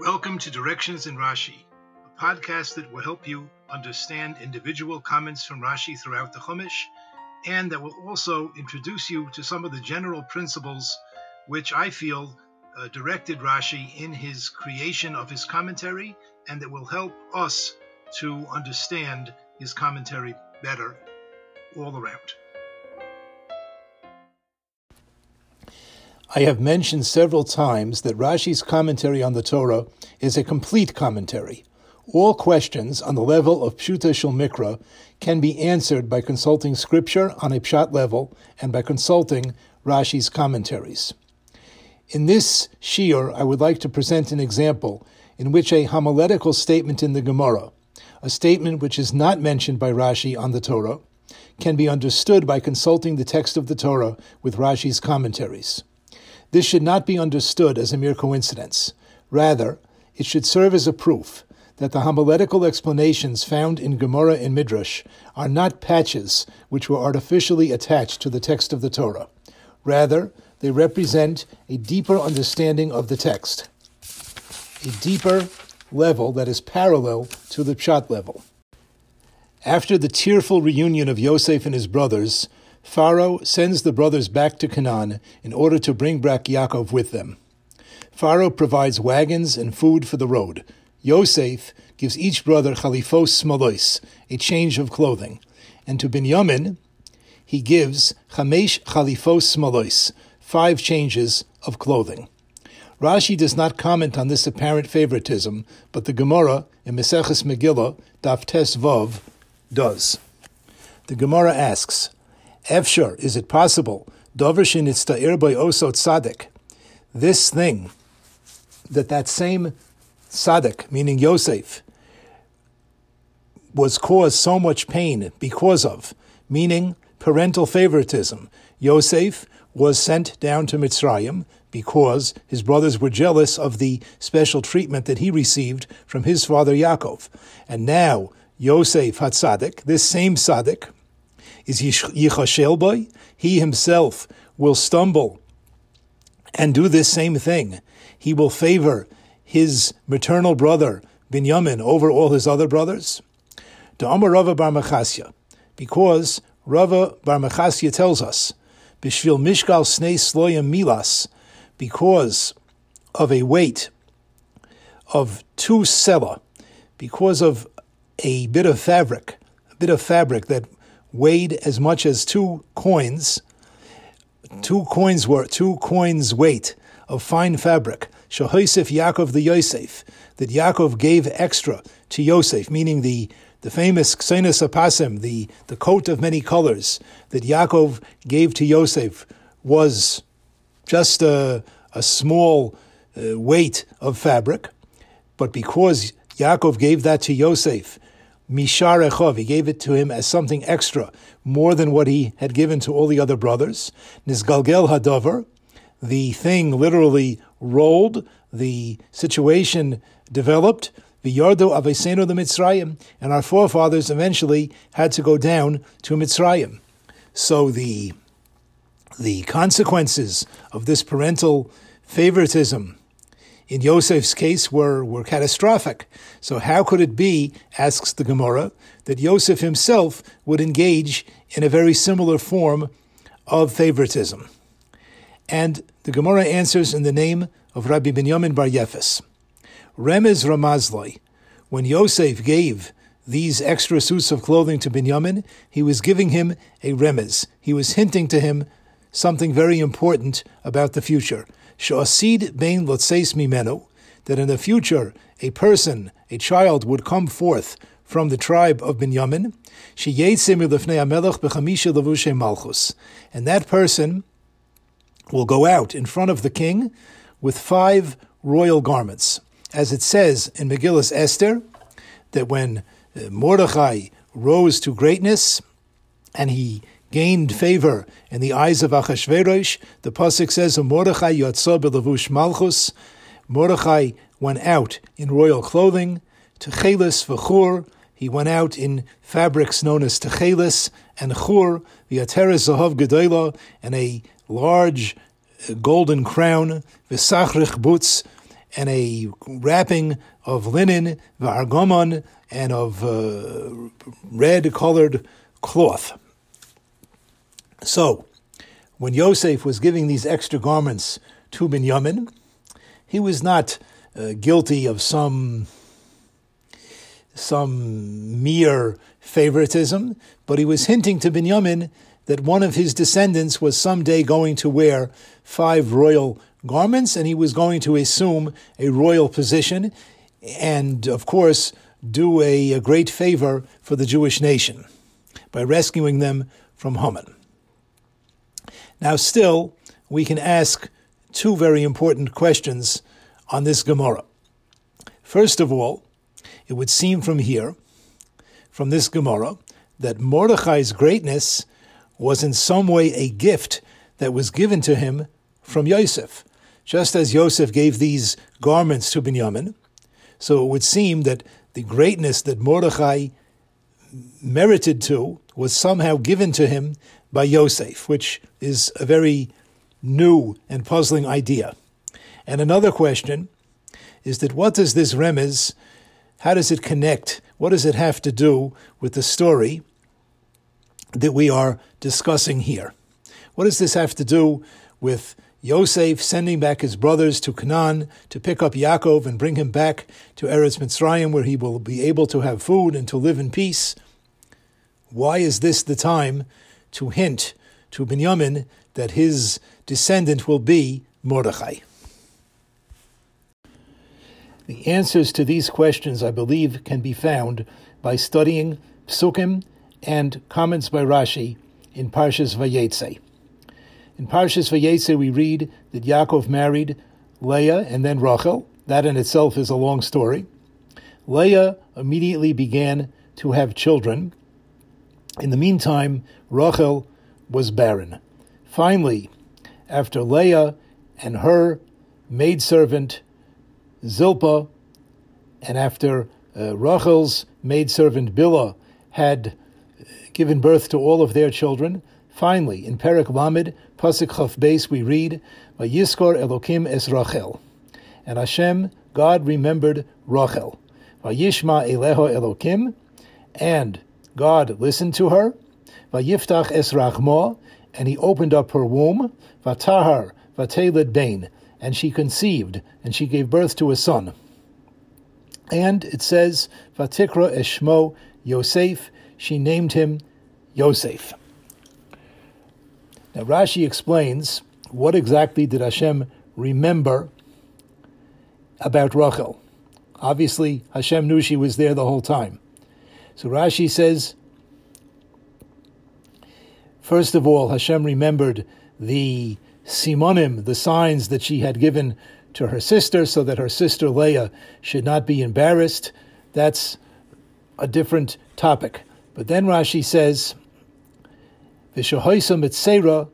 Welcome to Directions in Rashi, a podcast that will help you understand individual comments from Rashi throughout the Chumash, and that will also introduce you to some of the general principles which I feel uh, directed Rashi in his creation of his commentary, and that will help us to understand his commentary better all around. I have mentioned several times that Rashi's commentary on the Torah is a complete commentary. All questions on the level of Pshuta Shel Mikra can be answered by consulting scripture on a Pshat level and by consulting Rashi's commentaries. In this shiur, I would like to present an example in which a homiletical statement in the Gemara, a statement which is not mentioned by Rashi on the Torah, can be understood by consulting the text of the Torah with Rashi's commentaries. This should not be understood as a mere coincidence. Rather, it should serve as a proof that the homiletical explanations found in Gemara and Midrash are not patches which were artificially attached to the text of the Torah. Rather, they represent a deeper understanding of the text, a deeper level that is parallel to the Pshat level. After the tearful reunion of Yosef and his brothers, Pharaoh sends the brothers back to Canaan in order to bring back Yaakov with them. Pharaoh provides wagons and food for the road. Yosef gives each brother chalifos smalois, a change of clothing, and to Binyamin he gives chamesh chalifos smalois, five changes of clothing. Rashi does not comment on this apparent favoritism, but the Gemara in Meseches Megillah, Daf Vov, does. The Gemara asks, Efshar, is it possible? Dovershin itzta'ir by osot tzaddik. This thing, that that same tzaddik, meaning Yosef, was caused so much pain because of, meaning parental favoritism. Yosef was sent down to Mitzrayim because his brothers were jealous of the special treatment that he received from his father Yaakov. And now Yosef Hatzadik, this same tzaddik, is Yichashel boy? He himself will stumble and do this same thing. He will favor his maternal brother Binyamin over all his other brothers. To Amar Rava Bar Machasya, because Rava Bar Machasya tells us, Bishvil Mishgal Snei Sloyim Milas, because of a weight of two sela, because of a bit of fabric, a bit of fabric that weighed as much as two coins, two coins were two coins weight of fine fabric. Shahosef Yaakov the Yosef, that Yaakov gave extra to Yosef, meaning the the famous Ksenis Apasim, the, the coat of many colors that Yaakov gave to Yosef was just a, a small uh, weight of fabric, but because Yaakov gave that to Yosef, Mishar Echov. He gave it to him as something extra, more than what he had given to all the other brothers. Nizgalgel Hadover. The thing literally rolled. The situation developed. The V'yardo aveseno the Mitzrayim, and our forefathers eventually had to go down to Mitzrayim. So the the consequences of this parental favoritism in Yosef's case were, were catastrophic. So how could it be, asks the Gemara, that Yosef himself would engage in a very similar form of favoritism? And the Gemara answers in the name of Rabbi Binyamin Bar Yefes. Remez Ramazloi, when Yosef gave these extra suits of clothing to Binyamin, he was giving him a remez. He was hinting to him something very important about the future. Sha'asid bein lotseis mimenu, that in the future a person, a child, would come forth from the tribe of Binyamin, malchus, and that person will go out in front of the king with five royal garments. As it says in Megillus Esther, that when uh, Mordechai rose to greatness and he gained favor in the eyes of Achashverosh. The pasuk says, "Mordechai yotza belavush malchus." Mordechai went out in royal clothing. Techelis v'chur. He went out in fabrics known as techelis and chur. V'yateres zahav gedayla and a large golden crown. V'sachrich boots and a wrapping of linen, v'argomon, and of uh, red colored cloth. So, when Yosef was giving these extra garments to Binyamin, he was not uh, guilty of some some mere favoritism, but he was hinting to Binyamin that one of his descendants was someday going to wear five royal garments and he was going to assume a royal position and, of course, do a, a great favor for the Jewish nation by rescuing them from Haman. Now, still, we can ask two very important questions on this Gemara. First of all, it would seem from here, from this Gemara, that Mordechai's greatness was in some way a gift that was given to him from Yosef. Just as Yosef gave these garments to Binyamin, so it would seem that the greatness that Mordechai merited to was somehow given to him by Yosef, which is a very new and puzzling idea. And another question is that what does this remez, how does it connect, what does it have to do with the story that we are discussing here? What does this have to do with Yosef sending back his brothers to Canaan to pick up Yaakov and bring him back to Eretz Mitzrayim, where he will be able to have food and to live in peace? Why is this the time to hint to Binyamin that his descendant will be Mordechai? The answers to these questions, I believe, can be found by studying Psukim and comments by Rashi in Parshas Vayetze. In Parshas Vayetze, we read that Yaakov married Leah and then Rachel. That in itself is a long story. Leah immediately began to have children. In the meantime, Rachel was barren. Finally, after Leah and her maidservant Zilpah, and after uh, Rachel's maidservant Bilhah had given birth to all of their children, finally, in Perak Lamed, Pasuk Chaf Beis, we read, Vayiskor Elokim es Rachel. And Hashem, God remembered Rachel. Vayishma Eleho Elokim, and God listened to her. Vayiftach es Rachmo, and he opened up her womb. Vatahar, Vatelid Bain, and she conceived, and she gave birth to a son. And it says, Vatikra Eshmo Yosef, she named him Yosef. Now Rashi explains what exactly did Hashem remember about Rachel. Obviously, Hashem knew she was there the whole time. So Rashi says, first of all, Hashem remembered the simonim, the signs that she had given to her sister, so that her sister Leah should not be embarrassed. That's a different topic. But then Rashi says, Vishahoisa mitzera,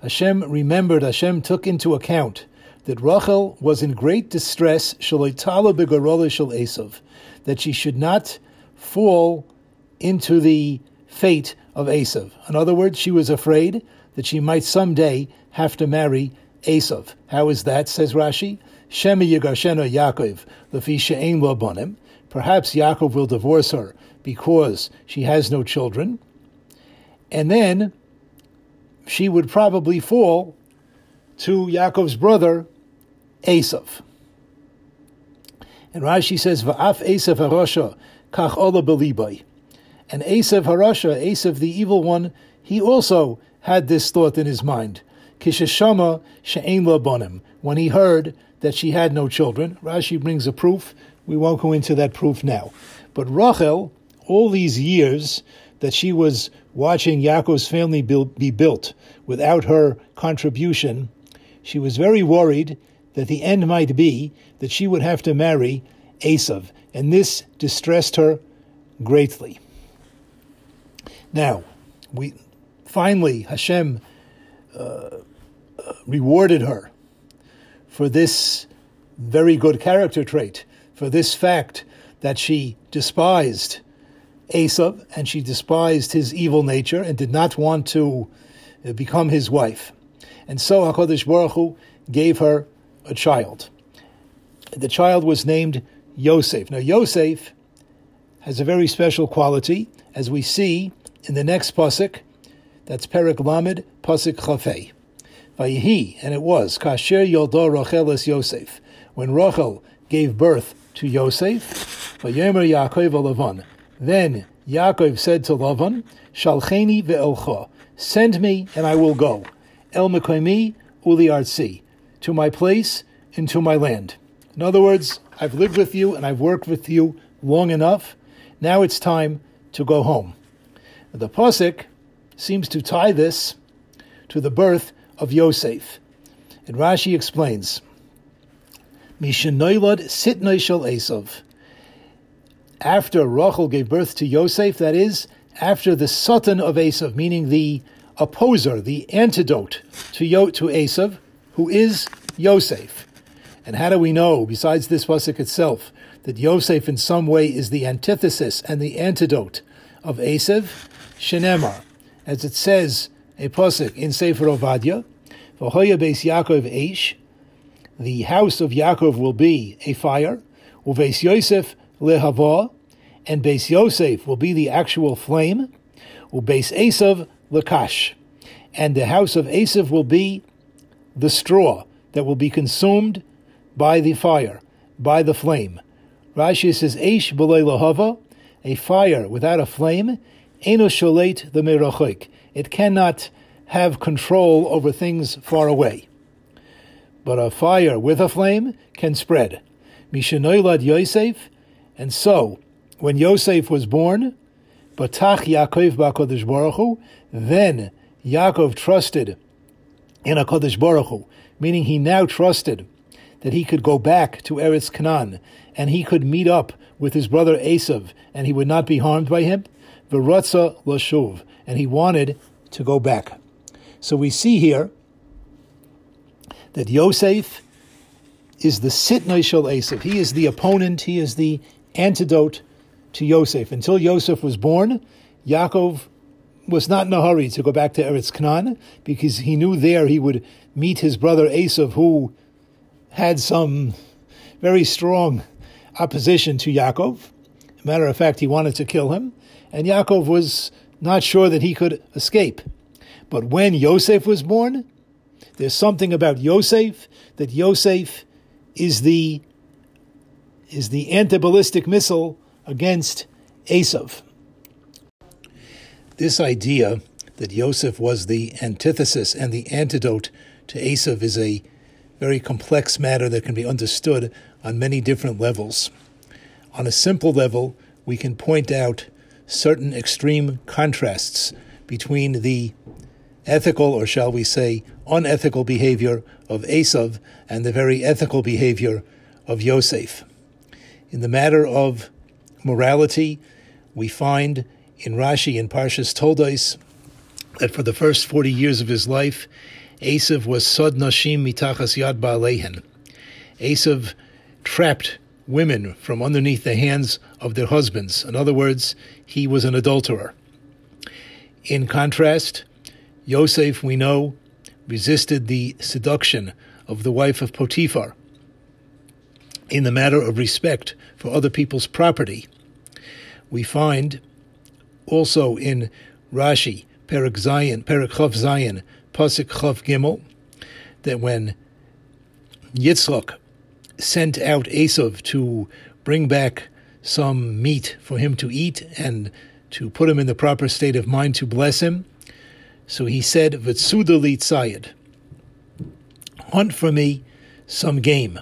Hashem remembered, Hashem took into account that Rachel was in great distress, shaloitala begarola shel Esav, that she should not fall into the fate of Esav. In other words, she was afraid that she might someday have to marry Esav. How is that, says Rashi? Shema Yigashena Yaakov, Lefi She'en Bonim. Perhaps Yaakov will divorce her because she has no children. And then she would probably fall to Yaakov's brother, Esav. And Rashi says, Va'af Esav Harasha, Kach Ola Belibai. And Esav Harasha, Esav the evil one, he also had this thought in his mind. Kishashama she'ein bonim. When he heard that she had no children, Rashi brings a proof. We won't go into that proof now. But Rachel, all these years that she was watching Yaakov's family be built without her contribution, she was very worried that the end might be that she would have to marry Esav, and this distressed her greatly. Now, we finally Hashem uh, rewarded her for this very good character trait, for this fact that she despised Esav and she despised his evil nature and did not want to uh, become his wife. And so HaKadosh Baruch Hu gave her a child. the child was named Yosef. Now, Yosef has a very special quality, as we see in the next pasuk. That's Perik Lamed pasuk Chafei. Vayihi, and it was Kasher Yoldo Rachel es Yosef when Rachel gave birth to Yosef. Vayomer Yaakov Lavan. Then Yaakov said to Lavan, Shalcheni ve'elcha, send me and I will go. El mekoimi uli artsi, to my place and to my land. In other words, I've lived with you and I've worked with you long enough. Now it's time to go home. The Pasuk seems to tie this to the birth of Yosef. And Rashi explains, Mishanoilad sitnoi shel Esav. After Rachel gave birth to Yosef, that is, after the Satan of Esav, meaning the opposer, the antidote to, Yo- to Esav, who is Yosef. And how do we know, besides this pasuk itself, that Yosef in some way is the antithesis and the antidote of Esav? Shenema, as it says a pasuk in Sefer Ovadia, V'hoya beis Yaakov eish, the house of Yaakov will be a fire, uveis Yosef lehava, and Beis Yosef will be the actual flame, ubeis Esav lekash, and the house of Esav will be the straw that will be consumed by the fire, by the flame. Rashi says, Eish b'lei lahava, a fire without a flame, eno sholet the merachik. It cannot have control over things far away. But a fire with a flame can spread. Mishanoilad Yosef, and so, when Yosef was born, Batach Yaakov b'Kodesh Baruch Hu, then Yaakov trusted in a Kodesh Baruch Hu, meaning he now trusted that he could go back to Eretz Canaan and he could meet up with his brother Esav and he would not be harmed by him. V'ratza lashuv, and he wanted to go back. So we see here that Yosef is the sitnai shel Esav. He is the opponent. He is the antidote to Yosef. Until Yosef was born, Yaakov was not in a hurry to go back to Eretz Canaan because he knew there he would meet his brother Esav, who had some very strong opposition to Yaakov. matter of fact, he wanted to kill him, and Yaakov was not sure that he could escape. But when Yosef was born, there's something about Yosef that Yosef is the is the anti-ballistic missile against Esav. This idea that Yosef was the antithesis and the antidote to Esav is a very complex matter that can be understood on many different levels. On a simple level, we can point out certain extreme contrasts between the ethical, or shall we say, unethical behavior of Esav and the very ethical behavior of Yosef. In the matter of morality, we find in Rashi and Parshas Toldos that for the first 40 years of his life, Esav was Sod Nashim Mitachas Yad Ba'alehen. Esav trapped women from underneath the hands of their husbands. In other words, he was an adulterer. In contrast, Yosef, we know, resisted the seduction of the wife of Potiphar in the matter of respect for other people's property. We find also in Rashi, Perak Zayin, Perak Chav Zayin, Pasuk Chav Gimel, that when Yitzchak sent out Esav to bring back some meat for him to eat and to put him in the proper state of mind to bless him, so he said, V'tsudali tzayid, hunt for me some game.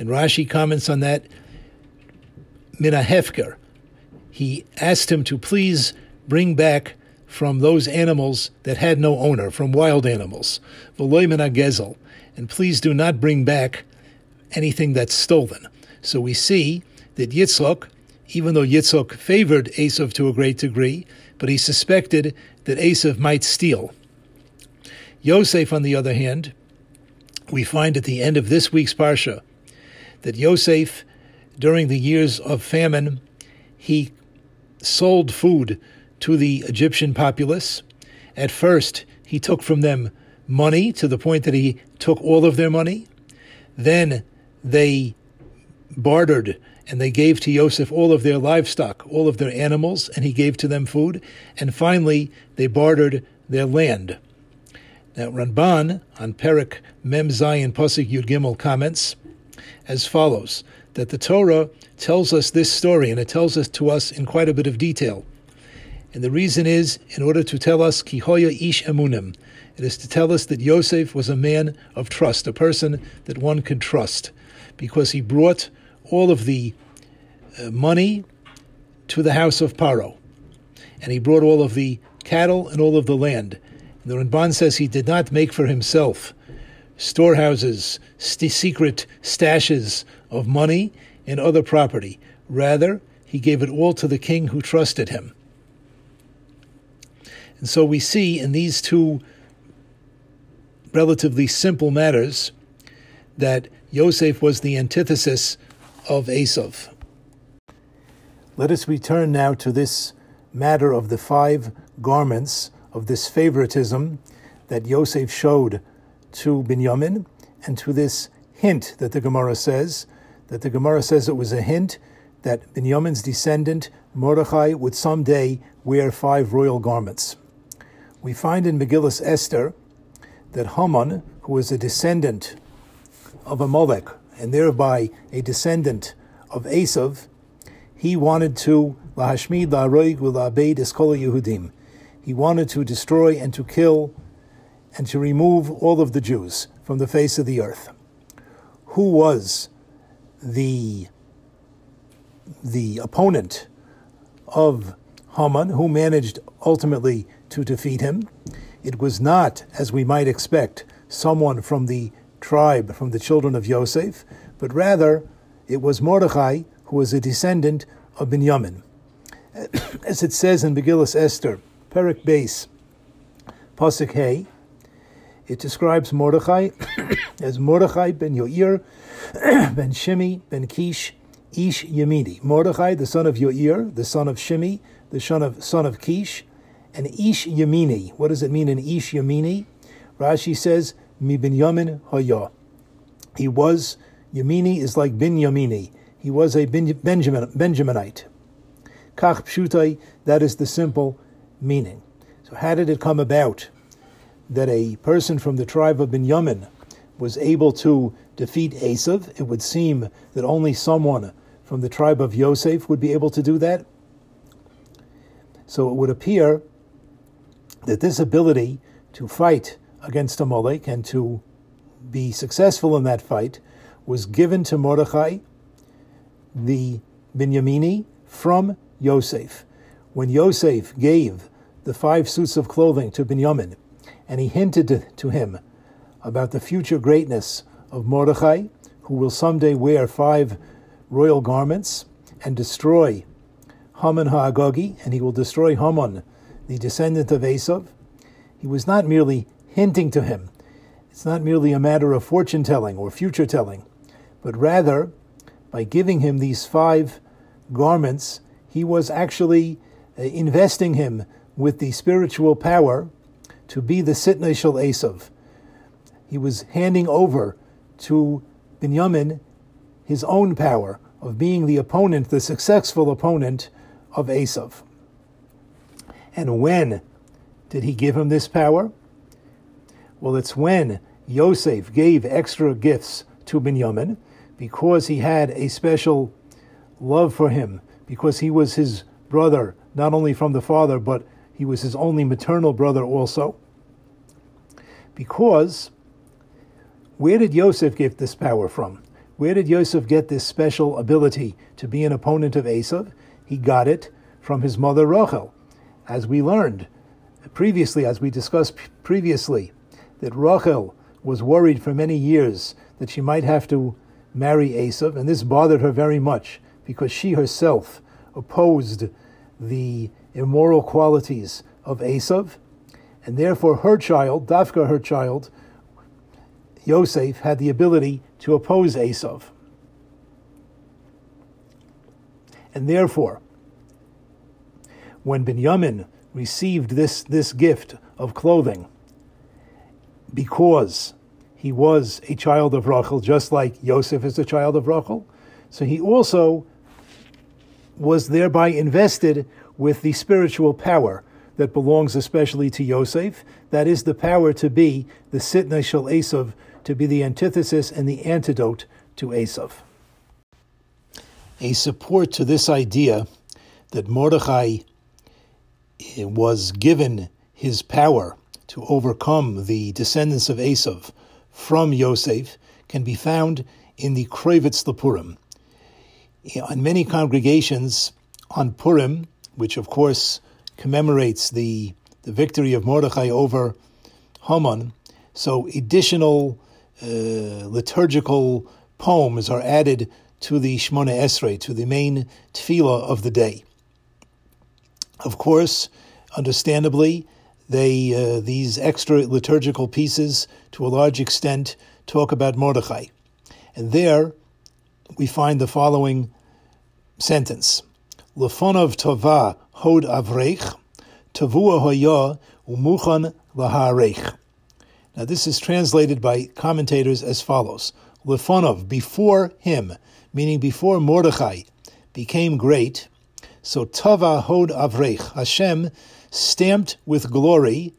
And Rashi comments on that, Mina Hefker. He asked him to please bring back from those animals that had no owner, from wild animals, V'loy Mina Gezel. And please do not bring back anything that's stolen. So we see that Yitzchak, even though Yitzchak favored Esav to a great degree, but he suspected that Esav might steal. Yosef, on the other hand, we find at the end of this week's Parsha that Yosef, during the years of famine, he sold food to the Egyptian populace. At first, he took from them money to the point that he took all of their money. Then they bartered and they gave to Yosef all of their livestock, all of their animals, and he gave to them food. And finally, they bartered their land. Now, Ramban on Perik Mem Zayin Pasuk Yud Gimel comments as follows: that the Torah tells us this story, and it tells us to us in quite a bit of detail. And the reason is in order to tell us Kihoya Ish Emunim. It is to tell us that Yosef was a man of trust, a person that one could trust, because he brought all of the uh, money to the house of Paro, and he brought all of the cattle and all of the land. And the Ramban says he did not make for himself storehouses, st- secret stashes of money and other property. Rather, he gave it all to the king who trusted him. And so we see in these two relatively simple matters that Yosef was the antithesis of Esav. Let us return now to this matter of the five garments of this favoritism that Yosef showed to Binyamin and to this hint that the Gemara says, that the Gemara says it was a hint that Binyamin's descendant Mordechai would someday wear five royal garments. We find in Megillus Esther that Haman, who was a descendant of Amalek and thereby a descendant of Esav, he wanted to lahashmid la'roig u'la'abeid eskola Yehudim. He wanted to destroy and to kill and to remove all of the Jews from the face of the earth. Who was the the opponent of Haman, who managed ultimately to defeat him? It was not, as we might expect, someone from the tribe, from the children of Yosef, but rather it was Mordechai, who was a descendant of Binyamin. As it says in Megillus Esther, Perik Beis, Pasuk Hey, it describes Mordechai as Mordechai ben Yoir, ben Shimi, ben Kish, Ish Yemini. Mordechai, the son of Yoir, the son of Shimi, the son of, son of Kish, and Ish Yemini. What does it mean in Ish Yemini? Rashi says, Mi Binyamin Haya. He was, Yemini is like Bin Yamini. He was a Benjamin, Benjaminite. Kach Pshutai, that is the simple meaning. So how did it come about? That a person from the tribe of Binyamin was able to defeat Esav, it would seem that only someone from the tribe of Yosef would be able to do that. So it would appear that this ability to fight against Amalek and to be successful in that fight was given to Mordechai, the Binyamini, from Yosef. When Yosef gave the five suits of clothing to Binyamin, and he hinted to, him about the future greatness of Mordechai, who will someday wear five royal garments and destroy Haman Ha'agogi, and he will destroy Haman, the descendant of Esav. He was not merely hinting to him. It's not merely a matter of fortune telling or future telling, but rather, by giving him these five garments, he was actually uh, investing him with the spiritual power to be the Sitnei Shel Esav. He was handing over to Binyamin his own power of being the opponent, the successful opponent of Esav. And when did he give him this power? Well, it's when Yosef gave extra gifts to Binyamin because he had a special love for him, because he was his brother, not only from the father, but he was his only maternal brother also. Because where did Yosef get this power from? Where did Yosef get this special ability to be an opponent of Esav? He got it from his mother Rachel. As we learned previously, as we discussed previously, that Rachel was worried for many years that she might have to marry Esav, and this bothered her very much because she herself opposed the immoral qualities of Esav, and therefore her child, Dafka, her child, Yosef, had the ability to oppose Esav. And therefore, when Binyamin received this, this gift of clothing, because he was a child of Rachel, just like Yosef is a child of Rachel, So he also was thereby invested with the spiritual power that belongs especially to Yosef. That is the power to be the Sitna Shel Esav, to be the antithesis and the antidote to Esav. A support to this idea that Mordechai eh, was given his power to overcome the descendants of Esav from Yosef can be found in the Krevitz Lapurim. In many congregations on Purim, which of course commemorates the, the victory of Mordechai over Haman, so additional uh, liturgical poems are added to the Shmona Esrei, to the main tefillah of the day. Of course, understandably, they uh, these extra liturgical pieces, to a large extent, talk about Mordechai, and there we find the following sentence: "Lefonov tova hod avrech, tavua hoya umuchan laharech." Now, this is translated by commentators as follows: Lefonov, before him, meaning before Mordechai became great. So tava hod avrech, Hashem stamped with glory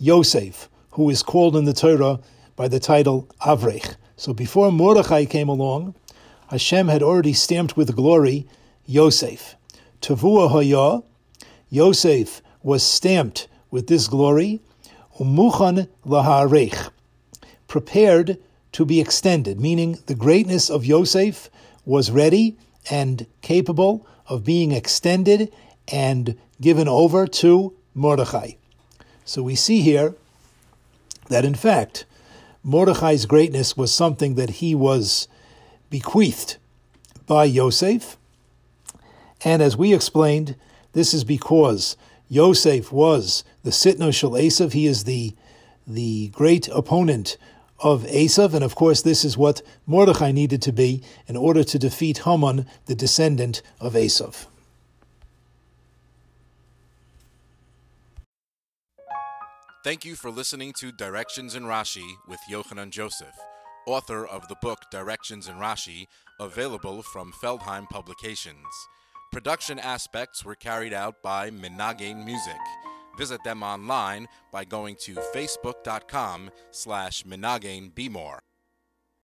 Yosef, who is called in the Torah by the title Avrech. So before Mordechai came along, Hashem had already stamped with glory Yosef. Tavua Hoya, Yosef was stamped with this glory, Umuchan Laharech, prepared to be extended, meaning the greatness of Yosef was ready and capable of being extended and given over to Mordechai. So we see here that in fact, Mordechai's greatness was something that he was bequeathed by Yosef. And as we explained, this is because Yosef was the Sitno Shel Esav. He is the, the great opponent of Esav, and of course, this is what Mordechai needed to be in order to defeat Haman, the descendant of Esav. Thank you for listening to Directions in Rashi with Yochanan Joseph, author of the book Directions in Rashi, available from Feldheim Publications. Production aspects were carried out by Menagain Music. Visit them online by going to facebook.com slash Menagain